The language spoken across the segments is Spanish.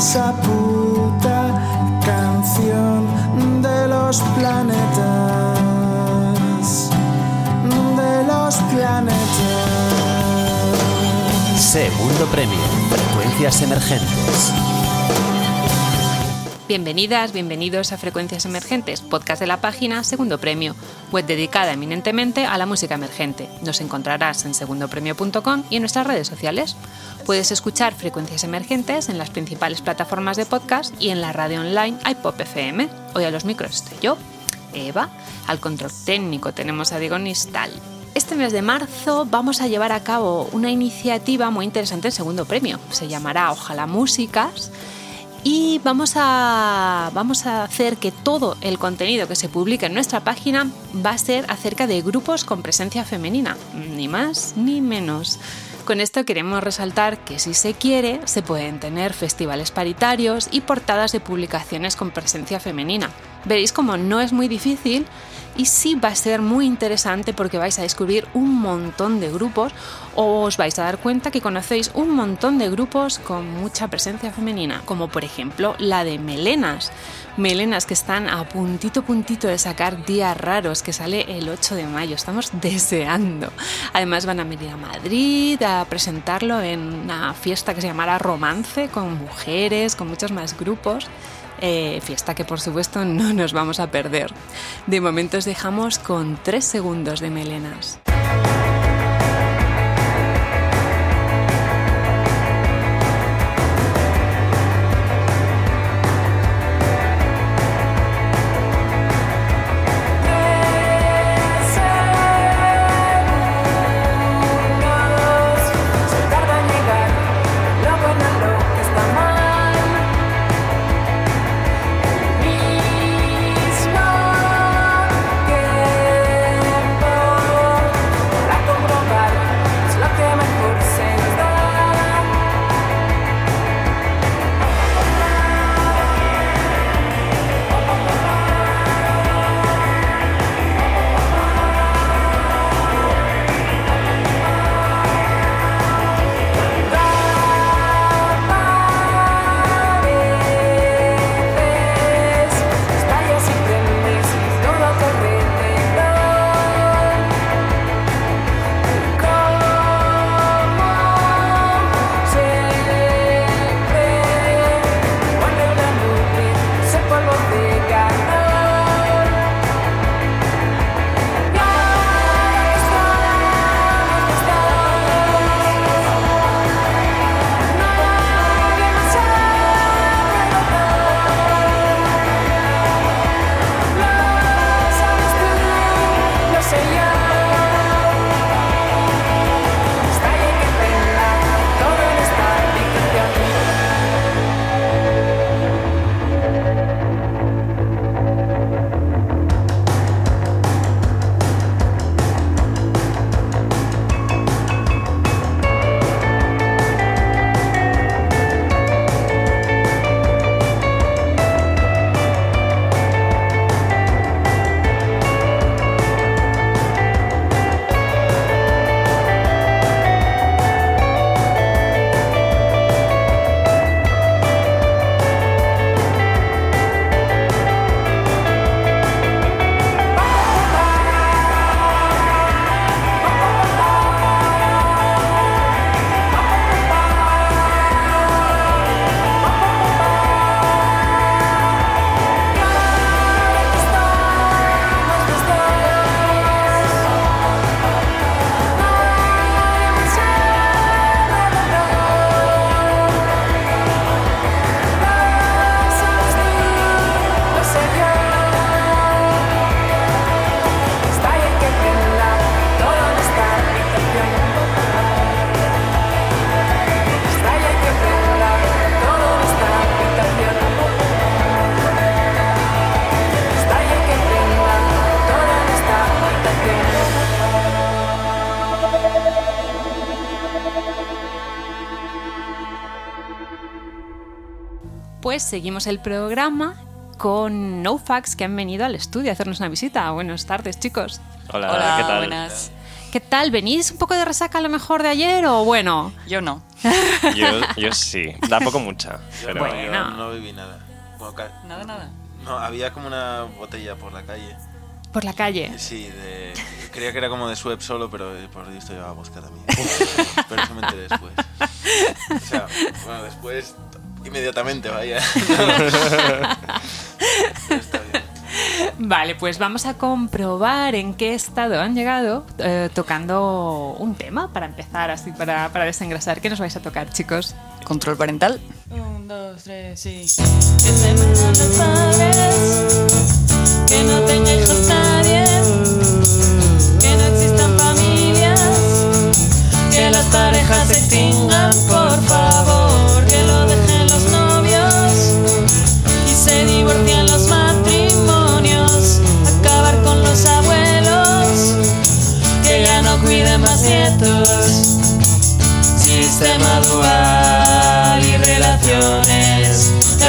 Esa puta canción de los planetas. De los planetas. Segundo premio, frecuencias emergentes. Bienvenidas, bienvenidos a Frecuencias Emergentes, podcast de la página Segundo Premio, web dedicada eminentemente a la música emergente. Nos encontrarás en segundopremio.com y en nuestras redes sociales. Puedes escuchar Frecuencias Emergentes en las principales plataformas de podcast y en la radio online iPop FM. Hoy a los micros estoy yo, Eva, al control técnico tenemos a Diego Nistal. Este mes de marzo vamos a llevar a cabo una iniciativa muy interesante en Segundo Premio. Se llamará Ojalá Músicas y vamos a, vamos a hacer que todo el contenido que se publique en nuestra página va a ser acerca de grupos con presencia femenina, ni más ni menos. Con esto queremos resaltar que si se quiere, se pueden tener festivales paritarios y portadas de publicaciones con presencia femenina. Veréis como no es muy difícil y sí va a ser muy interesante porque vais a descubrir un montón de grupos o os vais a dar cuenta que conocéis un montón de grupos con mucha presencia femenina, como por ejemplo la de Melenas. Melenas que están a puntito puntito de sacar días raros que sale el 8 de mayo. Estamos deseando. Además van a venir a Madrid a presentarlo en una fiesta que se llamará Romance con mujeres, con muchos más grupos. Eh, fiesta que por supuesto no nos vamos a perder. De momento os dejamos con 3 segundos de melenas. Pues seguimos el programa con NoFax que han venido al estudio a hacernos una visita. Buenas tardes, chicos. Hola, Hola, ¿qué tal? buenas. ¿Qué tal? ¿Venís un poco de resaca a lo mejor de ayer o bueno? Yo no. Yo, yo sí, tampoco mucha, pero Bueno. Yo no viví nada. Bueno, Nada, nada. no, había como una botella por la calle. Por la calle. Sí, de, creía que era como de Sueb solo, pero eh, por esto llevaba vodka también. pero eso me enteré después. O sea, bueno, después, inmediatamente, vaya. Pero está bien. Vale, pues vamos a comprobar en qué estado han llegado eh, tocando un tema para empezar, así para, para desengrasar. ¿Qué nos vais a tocar, chicos? Control parental. Un, dos, tres, sí. Que se mueran los padres, que no tenga hijos nadie, que no existan familias, que las parejas se extingan, por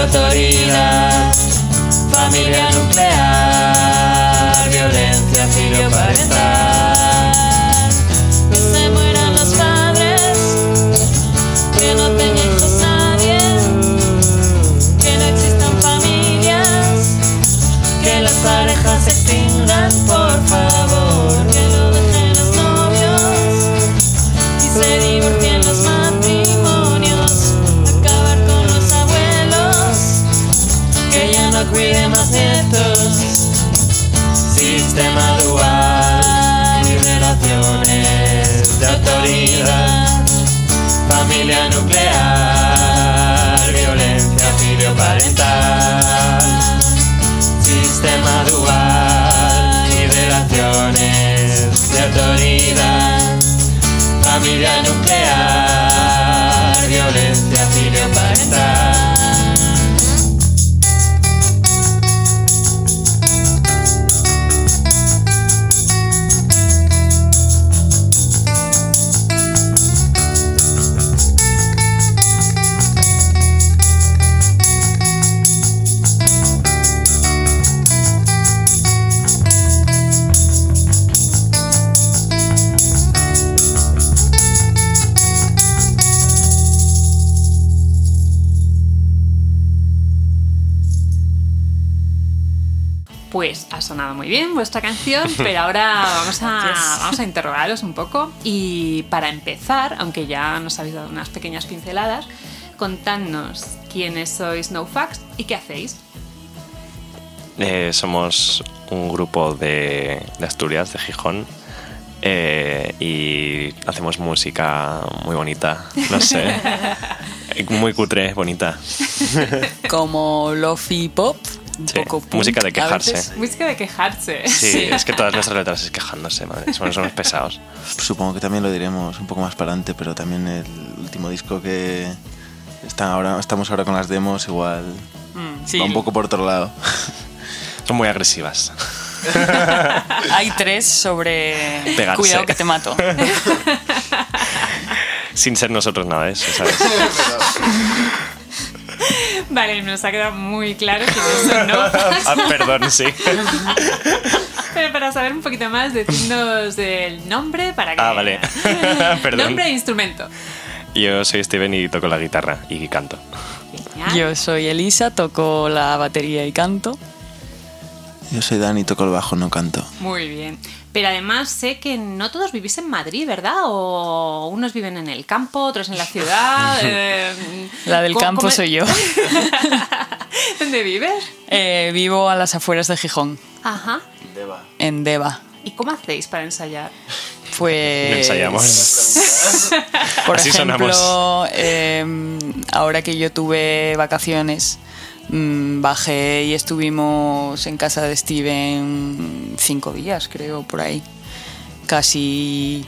autoridad, familia nuclear, violencia filioparental. Que se mueran los padres, que no tenga hijos nadie, que no existan familias, que las parejas se extingan, por Pues ha sonado muy bien vuestra canción, pero ahora vamos a, vamos a interrogaros un poco. Y para empezar, aunque ya nos habéis dado unas pequeñas pinceladas, contadnos quiénes sois NoFax y qué hacéis. eh, somos un grupo de, de Asturias, de Gijón, eh, y hacemos música muy bonita, no sé, muy cutre, bonita. Como Lofi Pop. Un Sí, poco punk música de quejarse. veces. Música de quejarse. Sí, es que todas nuestras letras es quejándose, madre, somos unos pesados. Supongo que también lo diremos un poco más para adelante, pero también el último disco que están ahora, estamos ahora con las demos, igual Mm, sí. va un poco por otro lado. Son muy agresivas. Hay tres sobre Pegarse. Cuidado que te mato. Sin ser nosotros nada de eso, ¿sabes? Vale, nos ha quedado muy claro quiénes son NoFax. ah, perdón, sí. Pero para saber un poquito más, decidnos el nombre para que... Ah, vale. Perdón. Nombre e instrumento. Yo soy Steven y toco la guitarra y canto. Genial. Yo soy Elisa, toco la batería y canto. Yo soy Dani, toco el bajo, no canto. Muy bien. Pero además sé que no todos vivís en Madrid, ¿verdad? O unos viven en el campo, otros en la ciudad. eh, La del ¿cómo- campo soy yo. ¿Dónde vives? Eh, vivo a las afueras de Gijón, Ajá. en Deva. ¿Y cómo hacéis para ensayar? Pues. Ensayamos. Por Así ejemplo, eh, ahora que yo tuve vacaciones, bajé y estuvimos en casa de Steven cinco días, creo, por ahí. Casi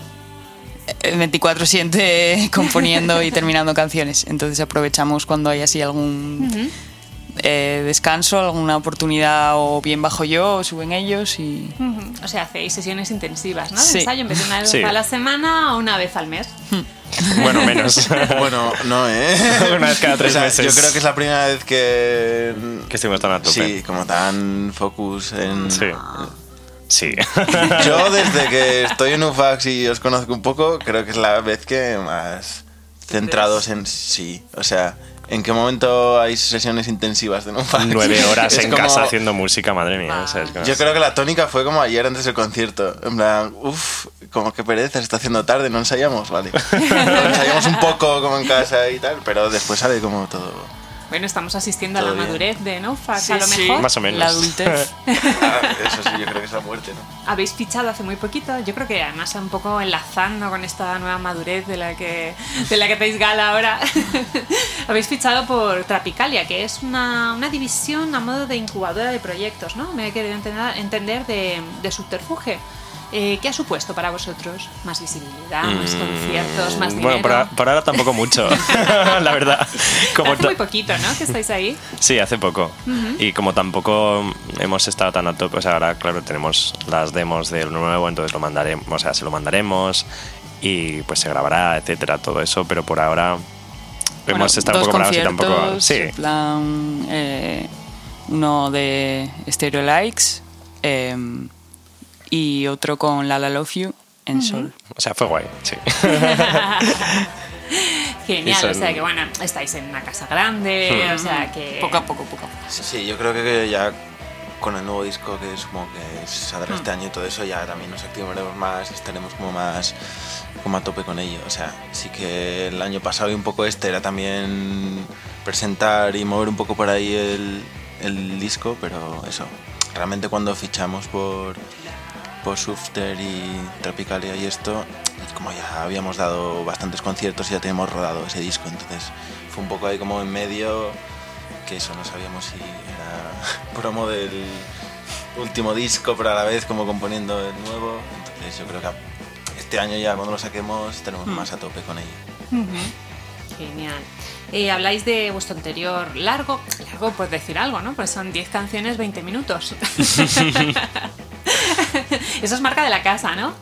eh, 24-7 componiendo y terminando canciones. Entonces aprovechamos cuando hay así algún eh, descanso, alguna oportunidad, o bien bajo yo o suben ellos y. O sea, hacéis sesiones intensivas, ¿no? De Sí. ensayo, en vez de una vez Sí. a la semana o una vez al mes. Bueno, menos. Bueno, no, ¿eh? Una vez cada tres O sea, meses. Yo creo que es la primera vez que... Que estuvimos tan a tope. Sí, como tan focus en... Sí. Sí. Yo desde que estoy en UFAX y os conozco un poco, creo que es la vez que más centrados en sí. O sea, ¿en qué momento hay sesiones intensivas de? Nueve horas Es en como- casa haciendo música, madre mía. o sea, es que- Yo creo que la tónica fue como ayer antes del concierto. En plan, uff, como que pereza, se está haciendo tarde, no ensayamos, vale. ensayamos un poco como en casa y tal, pero después sale como todo. Bueno, estamos asistiendo a la bien. madurez de Nofax, Sí, a lo sí. mejor. Más o menos. La adultez. Ah, eso sí, yo creo que es la muerte, ¿no? Habéis fichado hace muy poquito, yo creo que además un poco enlazando con esta nueva madurez de la que, de la que hacéis gala ahora, habéis fichado por Trapicalia, que es una, una división a modo de incubadora de proyectos, ¿no? Me he querido entender, entender de, de subterfuge. Eh, ¿Qué ha supuesto para vosotros? ¿Más visibilidad, más Mm, conciertos, más dinero? Bueno, por, a- por ahora tampoco mucho, la verdad. Como Hace muy poquito, ¿no? Que estáis ahí. Sí, hace poco. Y como tampoco hemos estado tan a tope, o sea, ahora, claro, tenemos las demos del nuevo, entonces lo mandaremos, o sea, se lo mandaremos y pues se grabará, etcétera, todo eso, pero por ahora Bueno, hemos estado un poco parados y tampoco. Sí, en plan, eh, uno de Stereo Likes eh, y otro con Lala Love You en Sol. o sea, fue guay, sí. Genial, o sea que bueno, estáis en una casa grande, o sea que... Poco a poco, poco a poco. Sí, sí, yo creo que ya con el nuevo disco que es como que saldrá este año y todo eso, ya también nos activaremos más, estaremos como más como a tope con ello. O sea, sí que el año pasado y un poco este era también presentar y mover un poco por ahí el, el disco, pero eso, realmente cuando fichamos por, por Sufter y Tropicalia y esto, y como ya habíamos dado bastantes conciertos y ya teníamos rodado ese disco, entonces fue un poco ahí como en medio que eso no sabíamos si era promo del último disco, pero a la vez como componiendo el nuevo. Entonces yo creo que este año ya cuando lo saquemos estaremos más a tope con ello. Genial. Eh, habláis de vuestro anterior largo, largo por decir algo, ¿no? Pues son 10 canciones, 20 minutos. Eso es marca de la casa, ¿no?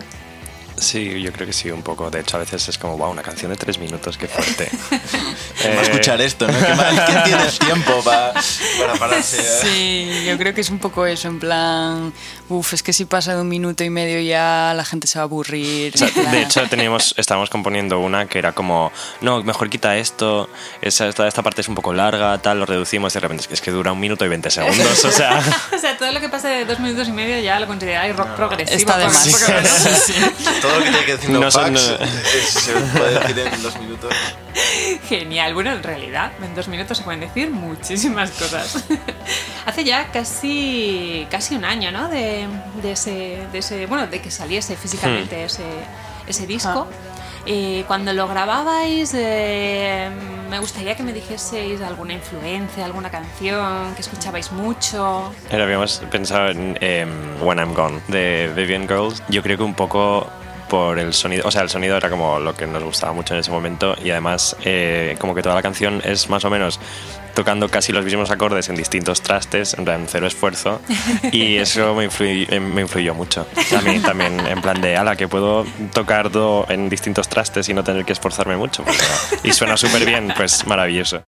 Sí, yo creo que sí, un poco. De hecho, a veces es como, wow, una canción de tres minutos, qué fuerte. ¿Quién va a Eh, escuchar esto? ¿no? ¿Qué mal? ¿Quién tiene tiempo pa- para pararse? a- Sí, yo creo que es un poco eso, en plan, uff, es que si pasa de un minuto y medio ya la gente se va a aburrir. O sea, en plan- de hecho, teníamos, estábamos componiendo una que era como, no, mejor quita esto, esa, esta, esta parte es un poco larga, tal, lo reducimos y de repente es que, es que dura un minuto y 20 segundos, o sea... O sea, todo lo que pase de dos minutos y medio ya lo consideráis rock progresivo. Está de menos. Todo lo que tiene que decir No son, fax no. es- se puede decir en dos minutos. Genial. Bueno, en realidad, en dos minutos se pueden decir muchísimas cosas. Hace ya casi, casi un año, ¿no? De, de ese, de ese, bueno, de que saliese físicamente ese, ese disco. Eh, cuando lo grababais, eh, me gustaría que me dijeseis alguna influencia, alguna canción que escuchabais mucho. Pero habíamos pensado en em, When I'm Gone de Vivian Girls. Yo creo que un poco por el sonido, o sea, el sonido era como lo que nos gustaba mucho en ese momento y además eh, como que toda la canción es más o menos tocando casi los mismos acordes en distintos trastes, en plan cero esfuerzo y eso me, eh, me influyó mucho. A mí también en plan de, ala, que puedo tocar en distintos trastes y no tener que esforzarme mucho. y suena súper bien, pues maravilloso.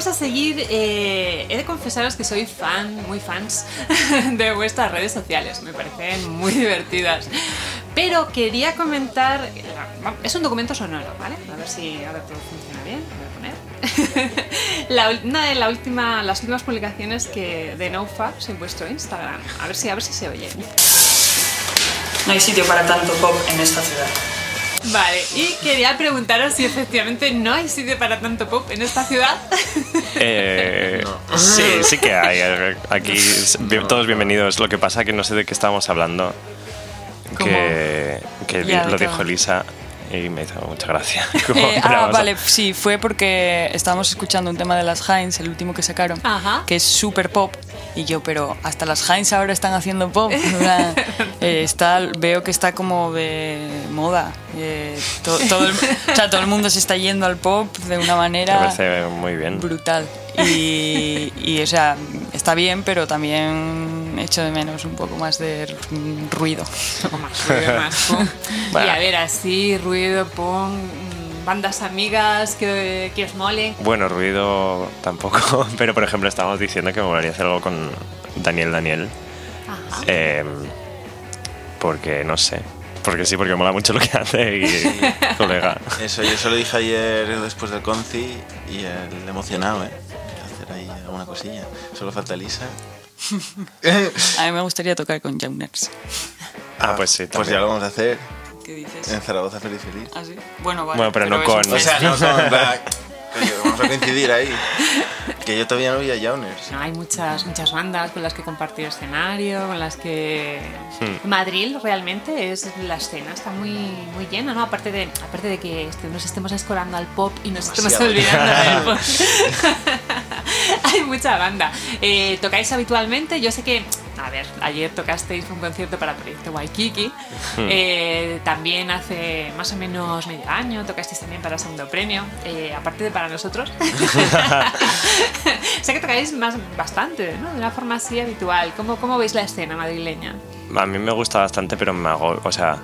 Vamos a seguir. eh, he de confesaros que soy fan, muy fans de vuestras redes sociales. Me parecen muy divertidas. Pero quería comentar. Es un documento sonoro, ¿vale? A ver si ahora todo funciona bien. Voy a poner. Una de la última, las últimas publicaciones que de NoFabs en vuestro Instagram. A ver si, a ver si se oye. No hay sitio para tanto pop en esta ciudad. Vale, y quería preguntaros si efectivamente no hay sitio para tanto pop en esta ciudad. Eh, Sí, sí que hay. Aquí bien- todos bienvenidos. Lo que pasa que no sé de qué estábamos hablando. Que, que Ya, lo ¿de qué dijo? Elisa y me hizo mucha gracia. Eh, ah, vale, sí, fue porque estábamos escuchando un tema de las Heinz, el último que sacaron, Ajá. que es súper pop. Y yo, pero hasta las Heinz ahora están haciendo pop. Eh, está, veo que está como de moda. Eh, to- todo, el, o sea, todo el mundo se está yendo al pop de una Me manera parece muy bien. brutal. Y, y, o sea, está bien, pero también echo de menos un poco más de ruido. más ruido, más. Bueno. Y a ver, así, ruido, punk, mm, bandas amigas que, que os mole. Bueno, ruido tampoco, pero por ejemplo estábamos diciendo que me molaría hacer algo con Daniel Daniel. Ajá. Eh, porque no sé. Porque sí, porque mola mucho lo que hace y colega. Eso, yo se lo dije ayer después del conci y el emocionado, ¿eh? Hacer ahí alguna cosilla. Solo falta Elisa. A mí me gustaría tocar con Jauners. Ah, pues sí, Pues también. ya lo vamos a hacer ¿Qué dices? en Zaragoza Feliz Feliz. ¿Ah, sí? Bueno, vale. Bueno, pero no eso con- fue- O sea, no, no, coño, vamos a coincidir ahí. Que yo todavía no vi a Jauners. No, hay muchas, muchas bandas con las que compartir escenario, con las que... Hmm. Madrid realmente es la escena, está muy, muy llena, ¿no? Aparte de, aparte de que nos estemos escorando al pop y nos estemos Demasiado. olvidando del pop. hay mucha banda. Eh, ¿Tocáis habitualmente? Yo sé que, a ver, ayer tocasteis un concierto para Proyecto Waikiki. Eh, también hace más o menos medio año tocasteis también para Segundo Premio, eh, aparte de para nosotros. sé que tocáis más, bastante, ¿no? De una forma así habitual. ¿Cómo, cómo veis la escena madrileña? A mí me gusta bastante, pero me hago. O sea,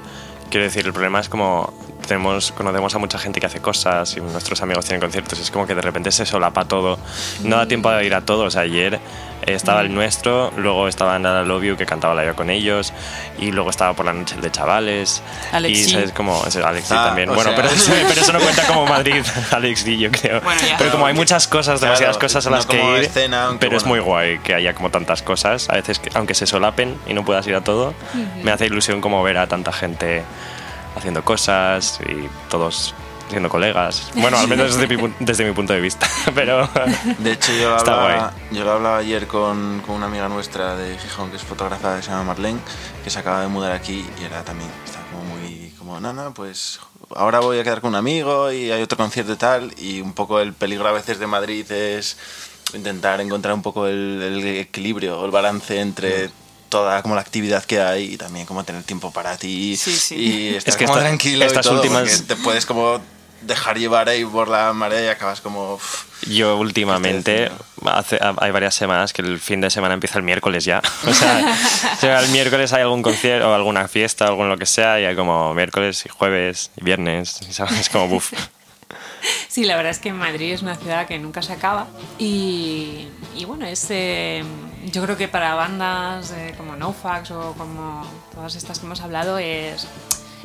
quiero decir, el problema es como. Tenemos, conocemos a mucha gente que hace cosas y nuestros amigos tienen conciertos. Es como que de repente se solapa todo. No da tiempo a ir a todo. O sea, ayer estaba el nuestro, luego estaba Nada Love You que cantaba la yo con ellos, y luego estaba por la noche el de chavales. Alexi. Y sabes como. Alexi Ah, también. Bueno, sea- pero, eso, pero eso no cuenta como Madrid, Alexi, yo creo. Bueno, pero como hay muchas cosas, Claro, demasiadas cosas a no las como que ir. escena, pero es muy bueno. guay que haya como tantas cosas. A veces, que- aunque se solapen y no puedas ir a todo, me hace ilusión como ver a tanta gente haciendo cosas y todos siendo colegas. Bueno, al menos desde mi, desde mi punto de vista. Pero De hecho, yo lo hablaba, yo lo hablaba ayer con, con una amiga nuestra de Gijón, que es fotógrafa, que se llama Marlene, que se acaba de mudar aquí y era también, está como muy, como, no, no, pues ahora voy a quedar con un amigo y hay otro concierto y tal, y un poco el peligro a veces de Madrid es intentar encontrar un poco el, el equilibrio o el balance entre toda como la actividad que hay y también como tener tiempo para ti Sí, sí. y estar Es que como esta- tranquilo estas y todo, últimas- te puedes como dejar llevar ahí por la marea y acabas como... yo últimamente, hace, hay varias semanas que el fin de semana empieza el miércoles ya. O sea, o sea, el miércoles hay algún concierto o alguna fiesta o algo lo que sea y hay como miércoles y jueves y viernes. y ¿sabes? Es como buf. Sí, la verdad es que Madrid es una ciudad que nunca se acaba y, y bueno, es, eh, yo creo que para bandas eh, como NoFax o como todas estas que hemos hablado es,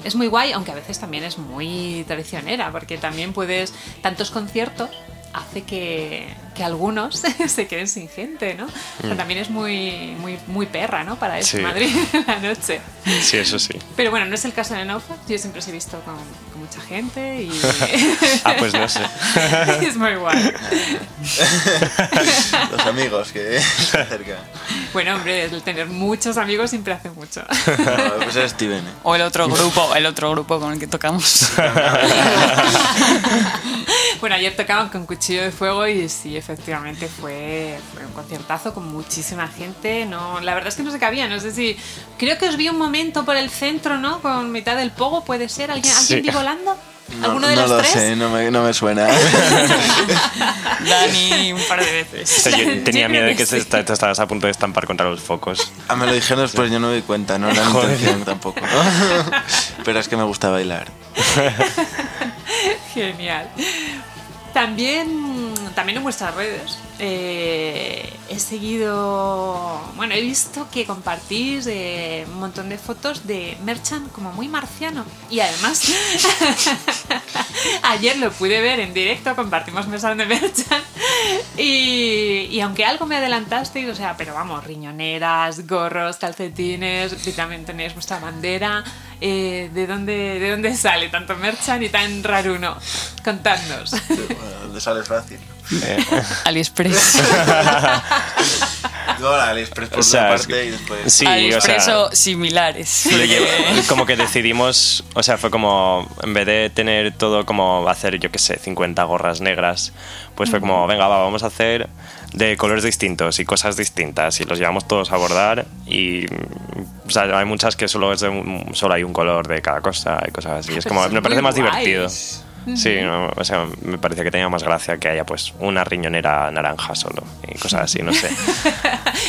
es muy guay, aunque a veces también es muy traicionera, porque también puedes, tantos conciertos hace que, que algunos se queden sin gente, ¿no? O sea, también es muy, muy, muy perra, ¿no? Para eso, Sí. Madrid en la noche. Sí, eso sí. Pero bueno, no es el caso de NoFax, yo siempre os he visto con mucha gente y... Ah, pues no sé. es muy guay. los amigos que se acercan. Bueno, hombre, el tener muchos amigos siempre hace mucho. No, pues es Steven, ¿eh? O el otro grupo, el otro grupo con el que tocamos. bueno, ayer tocaban con Cuchillo de Fuego y sí, efectivamente fue, fue un conciertazo con muchísima gente. No, la verdad es que no se cabía, no sé si... Creo que os vi un momento por el centro, ¿no? Con mitad del pogo, ¿puede ser? ¿Alguien, ¿alguien Sí. vi volando? No, ¿Alguno de no los lo tres? sé, no me, no me suena. Dani un par de veces. O sea, yo tenía miedo de que que sí. se te, te estabas a punto de estampar contra los focos. Ah, me lo dijeron después, yo no me di cuenta, no era mi intención tampoco. Pero es que me gusta bailar. Genial. También también en vuestras redes eh, he seguido, bueno, he visto que compartís eh, un montón de fotos de Merchant como muy marciano. Y además, ayer lo pude ver en directo, compartimos mesa de Merchant. Y, y aunque algo me adelantasteis, o sea, pero vamos, riñoneras, gorros, calcetines, y también tenéis vuestra bandera. eh, ¿de, dónde, ¿De dónde sale tanto Merchant y tan raruno? Contadnos. ¿Dónde sale fácil? Eh, AliExpress. No, AliExpress por O sea, una es parte que- y después... sí, o AliExpress sea, o similares. lo llevo- como que decidimos, o sea, fue como, en vez de tener todo como hacer, yo qué sé, 50 gorras negras, pues fue como, venga, va, vamos a hacer de colores distintos y cosas distintas y los llevamos todos a bordar y o sea, hay muchas que solo, es de un- solo hay un color de cada cosa y cosas así. Es como, me parece más divertido. Sí, no, o sea, me parece que tenía más gracia que haya pues una riñonera naranja solo y cosas así, no sé.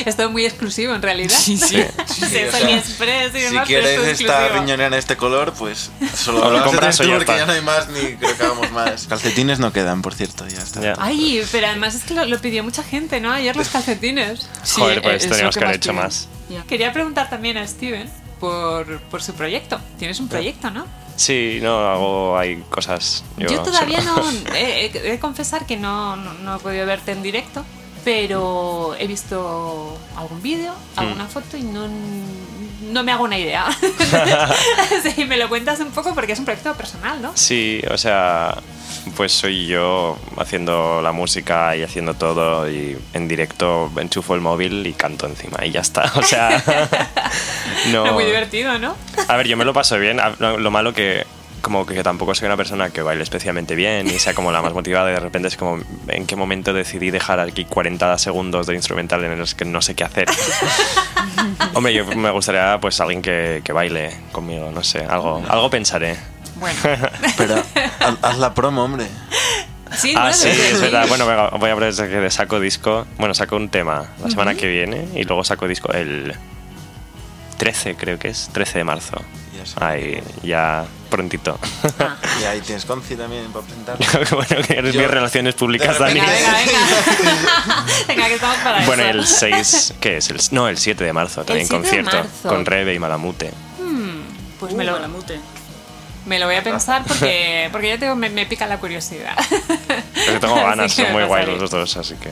Es todo muy exclusivo en realidad. Sí, sí. Sí, Sí, es o sea, AliExpress y Si es quieres esta exclusivo. riñonera en este color, pues solo lo compras ya tú porque está. ya no hay más ni creo que hagamos más. Calcetines no quedan, por cierto, ya está. Ay, pero además es que lo, lo pidió mucha gente, ¿no? Ayer los calcetines. Sí, Joder, pues teníamos que haber hecho piden. más. Quería preguntar también a Steven por, por su proyecto. Tienes un proyecto, ¿no? Sí, no, hago, hay cosas. Yo, Yo, todavía solo- no. He, he- confesar que no, no, no he podido verte en directo, pero he visto algún vídeo, Mm. alguna foto y no, no me hago una idea. sí, me lo cuentas un poco porque es un proyecto personal, ¿no? Sí, o sea, pues soy yo haciendo la música y haciendo todo y en directo enchufo el móvil y canto encima y ya está. O sea, no. No, muy divertido, ¿no? A ver, yo me lo paso bien. Lo malo que como que tampoco soy una persona que baile especialmente bien y sea como la más motivada y de repente es como en qué momento decidí dejar aquí 40 segundos de instrumental en los que no sé qué hacer. Hombre, yo me gustaría pues alguien que, que baile conmigo, no sé, algo, algo pensaré. Bueno, Pero haz, haz la promo, hombre. sí, Ah, sí, es verdad. Bueno, venga, voy a ver que saco disco. Bueno, saco un tema la semana que viene y luego saco disco el 13, creo que es, 13 de marzo. Ya sé. Ahí, ya prontito. Ah. Y ahí tienes Conci también para presentar. bueno, que eres mis relaciones públicas, Dani. Venga, venga, venga. venga, que estamos para Bueno, eso. el 6, ¿qué es? El, no, el 7 de marzo también 7 de concierto marzo. con Rebe y Malamute. Pues Uh, me lo, Malamute. me lo voy a pensar porque, porque ya tengo, me, me pica la curiosidad. Pero tengo ganas, son muy pasaré. los dos, así que...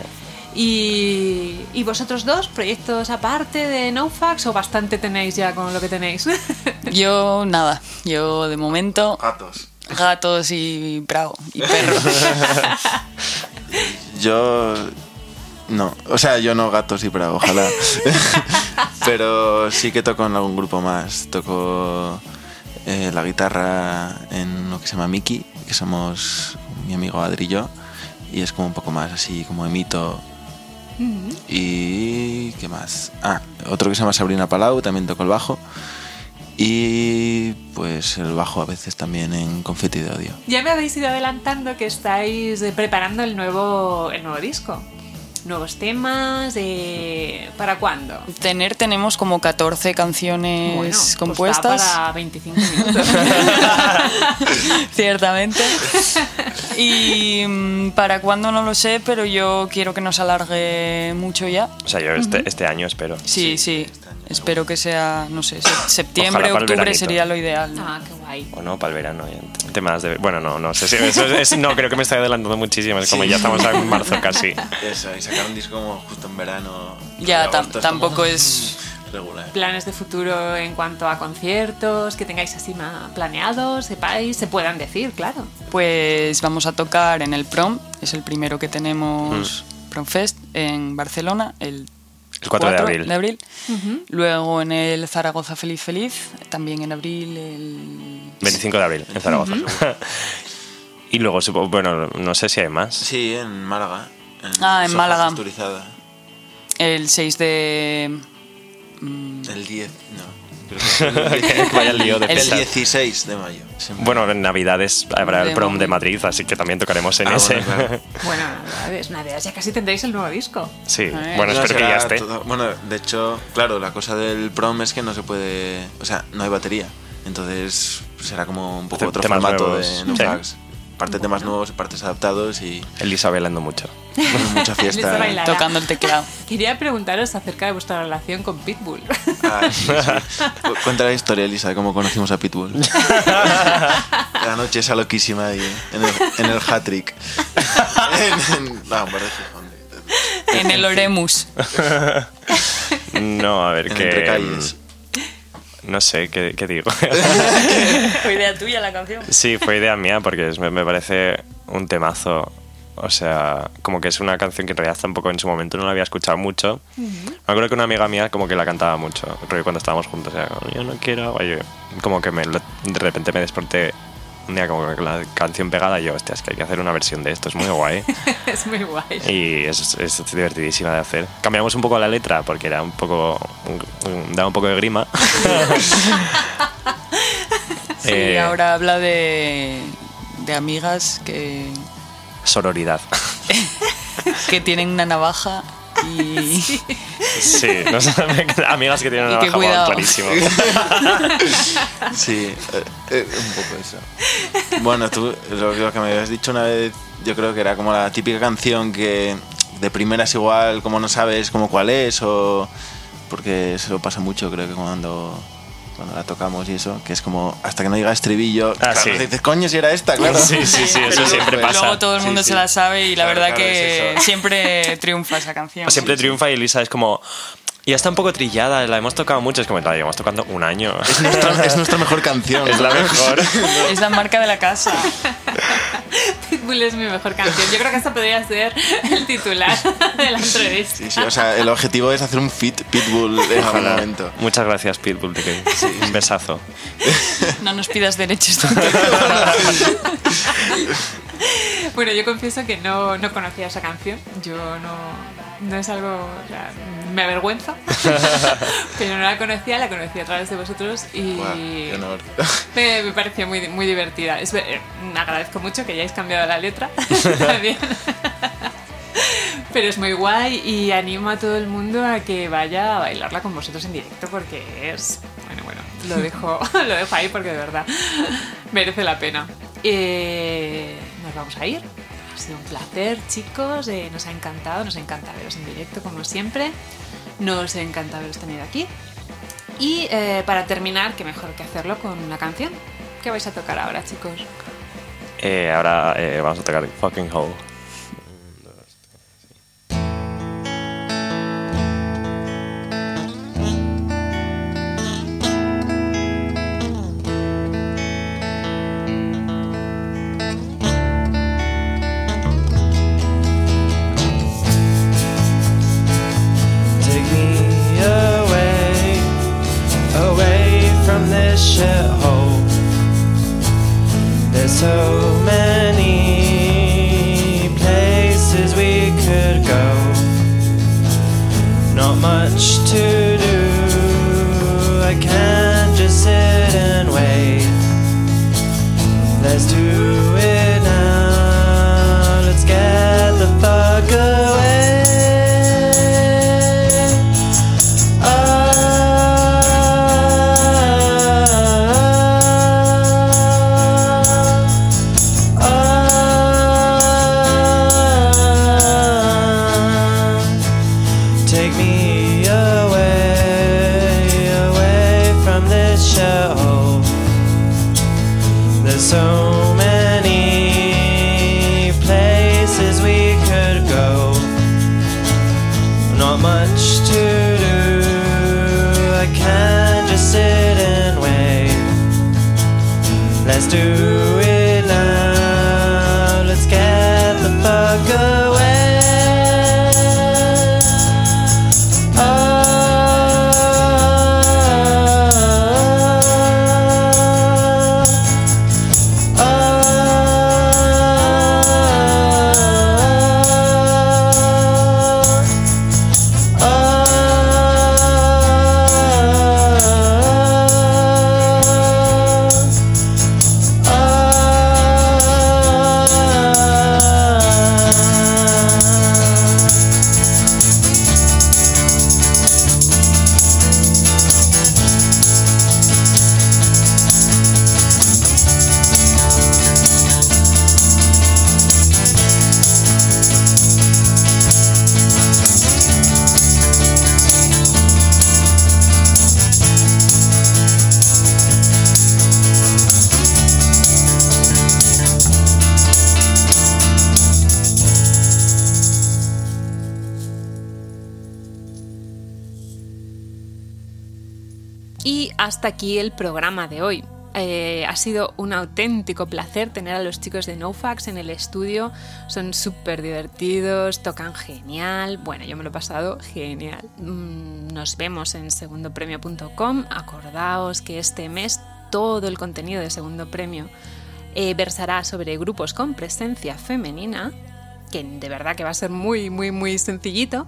Y, ¿Y vosotros dos, proyectos aparte de NoFax o bastante tenéis ya con lo que tenéis? Yo nada. Yo de momento Gatos. gatos y bravo y perros. Yo. No, o sea, yo no gatos y bravo, ojalá. Pero sí que toco en algún grupo más. Toco eh, la guitarra en lo que se llama Mickey, que somos mi amigo Adri y yo. Y es como un poco más así, como emito. Y. ¿Qué más? Ah, otro que se llama Sabrina Palau, también toco el bajo. Y pues el bajo a veces también en Confetti de Odio. ya me habéis ido adelantando que estáis eh, preparando el nuevo, el nuevo disco. Nuevos temas, eh, ¿para cuándo? Tener tenemos como 14 canciones Bueno, pues compuestas. da para 25 minutos. Ciertamente. Y mm, para cuándo no lo sé, pero yo quiero que nos alargue mucho ya. O sea, yo este, este año espero. Sí, sí. Espero que sea, no sé, se- septiembre, octubre sería lo ideal. ¿no? ah, qué guay. O no, para el verano. ya. Temas de... Bueno, no, no sé. si- eso es- es- no, creo que me estoy adelantando muchísimo. Es como ya estamos en marzo casi. Eso, y sacar un disco como justo en verano. Ya, agosto tampoco como, es- mm, Regular. planes de futuro en cuanto a conciertos que tengáis así planeados, sepáis, se puedan decir, claro. Pues vamos a tocar en el Prom, es el primero que tenemos Promfest en Barcelona, el El 4 de abril. Luego en el Zaragoza Feliz Feliz, también en abril el 25 de abril, en Zaragoza. y luego, bueno, no sé si hay más. Sí, en Málaga. Ah, en Málaga. Texturizada. el 6 de El 10, no. Es el, Vaya lío de el fechas. 16 de mayo. siempre. Bueno, en Navidades habrá el prom de. Madrid, así que también tocaremos en Ah, ese. bueno, claro. Bueno, Navidades, Navidades, ya casi tendréis el nuevo disco. sí, bueno, No, espero que ya esté. todo- bueno, de hecho, claro, la cosa del prom es que no se puede. O sea, no hay batería. Entonces será como un poco otro formato nuevos. de Sí. No Flags. parte temas nuevos, partes adaptados y Elisa bailando mucho. mucha Elisa fiesta. bailará. Tocando el teclado. Quería preguntaros acerca de vuestra relación con Pitbull. Ah, sí, sí. Cu- Cuenta la historia, Elisa, de cómo conocimos a Pitbull. la noche esa loquísima ahí, en el, en el hat-trick. no, de. En el Oremus. No, a ver, En que... Entre Calles. No sé, ¿qué, qué digo? Fue idea tuya la canción. sí, fue idea mía porque es- me, me parece un temazo. O sea, como que es una canción que en realidad tampoco en su momento no la había escuchado mucho. Me acuerdo que una amiga mía como que la cantaba mucho, rollo cuando estábamos juntos. Era como, yo no quiero... Como que me, de repente me desperté un día como la canción pegada yo, hostia, es que hay que hacer una versión de esto, es muy guay. es muy guy. Y es, es divertidísima de hacer. Cambiamos un poco la letra porque era un poco. daba un poco de grima. Sí, Eh, ahora habla de, de amigas que, Sororidad. que tienen una navaja y... Sí, no sé, amigas que tienen una baja cuidado. clarísimo. Sí, eh, eh, un poco eso. Bueno, tú, lo, lo que me habías dicho una vez, yo creo que era como la típica canción que de primeras igual, como no sabes como cuál es, o porque eso pasa mucho, creo que cuando, cuando la tocamos y eso, que es como hasta que no llega estribillo, Ah, claro, sí. dices, coño, si era esta, claro. Sí, sí, sí, eso siempre luego, pasa. Luego todo el Sí, mundo sí. se la sabe y la Claro, verdad claro, que es siempre triunfa esa canción. Siempre triunfa y Elisa es como. Ya está un poco trillada, la hemos tocado mucho. Es como, la llevamos tocando un año. Es nuestra, es nuestra mejor canción. Es la mejor. Es la marca de la casa. Pitbull es mi mejor canción. Yo creo que esta podría ser el titular de la entrevista. Sí, sí, o sea, el objetivo es hacer un fit Pitbull en algún momento. Muchas gracias, Pitbull. te quedo. Un besazo. No nos pidas derechos. Bueno, yo confieso que no, no conocía esa canción. Yo no, no es algo. o sea, me avergüenza. pero no la conocía, la conocí a través de vosotros y. Me, me pareció muy, muy divertida. Es, eh, agradezco mucho que hayáis cambiado la letra también. Pero es muy guay y animo a todo el mundo a que vaya a bailarla con vosotros en directo porque es... Bueno, bueno, lo dejo, lo dejo ahí porque de verdad merece la pena. Eh, nos vamos a ir. Ha sido un placer, chicos. eh, nos ha encantado, nos encanta veros en directo como siempre. Nos encanta haberos tenido aquí. Y eh, para terminar, qué mejor que hacerlo con una canción. ¿Qué vais a tocar ahora, chicos? Eh, ahora vamos a tocar Fucking Hole. Not much to do. I can't just sit and wait. Let's do aquí el programa de hoy. Eh, ha sido un auténtico placer tener a los chicos de NoFax en el estudio. Son súper divertidos, tocan genial. Bueno, yo me lo he pasado genial. Mm, Nos vemos en segundopremio.com. Acordaos que este mes todo el contenido de Segundo Premio eh, versará sobre grupos con presencia femenina, que de verdad que va a ser muy, muy, muy sencillito.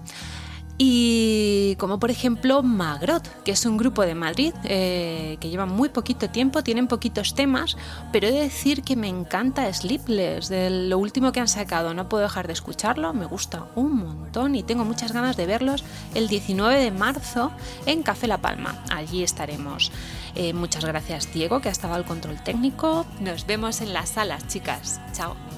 Y como por ejemplo Magrot, que es un grupo de Madrid eh, que lleva muy poquito tiempo, tienen poquitos temas, pero he de decir que me encanta Sleepless, de lo último que han sacado, no puedo dejar de escucharlo, me gusta un montón y tengo muchas ganas de verlos el 19 de marzo en Café La Palma, allí estaremos. Eh, muchas gracias Diego, que ha estado al control técnico, nos vemos en las salas chicas, chao.